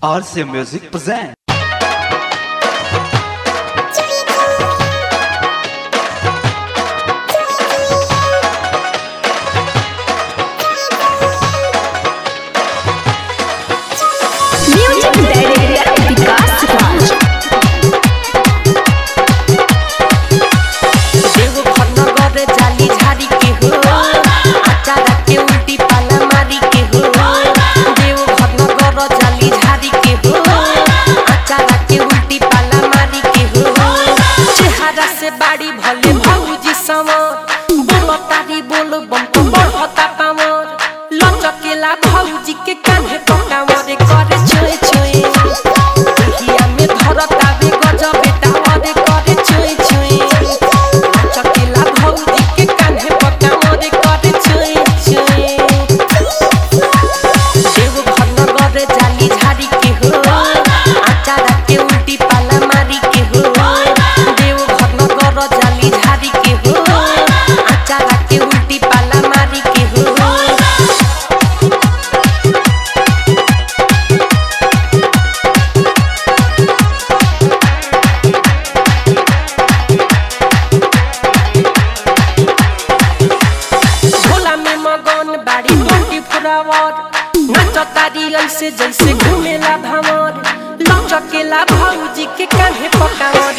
RC Music presents. रे बाड़ी भले भौजी समर। बोलो तारी बोलो बम बम बढ़ता पावर। लचकेला भौजी के कान्हे जलसे जलसे घूमेला भंवर। चकेला भौजी के कहे पकावर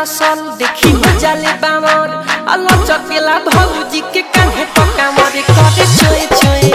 रसल देखी हो जाले अल्लाह चकेला भौजी के कांधे पकामर करे छोए छोए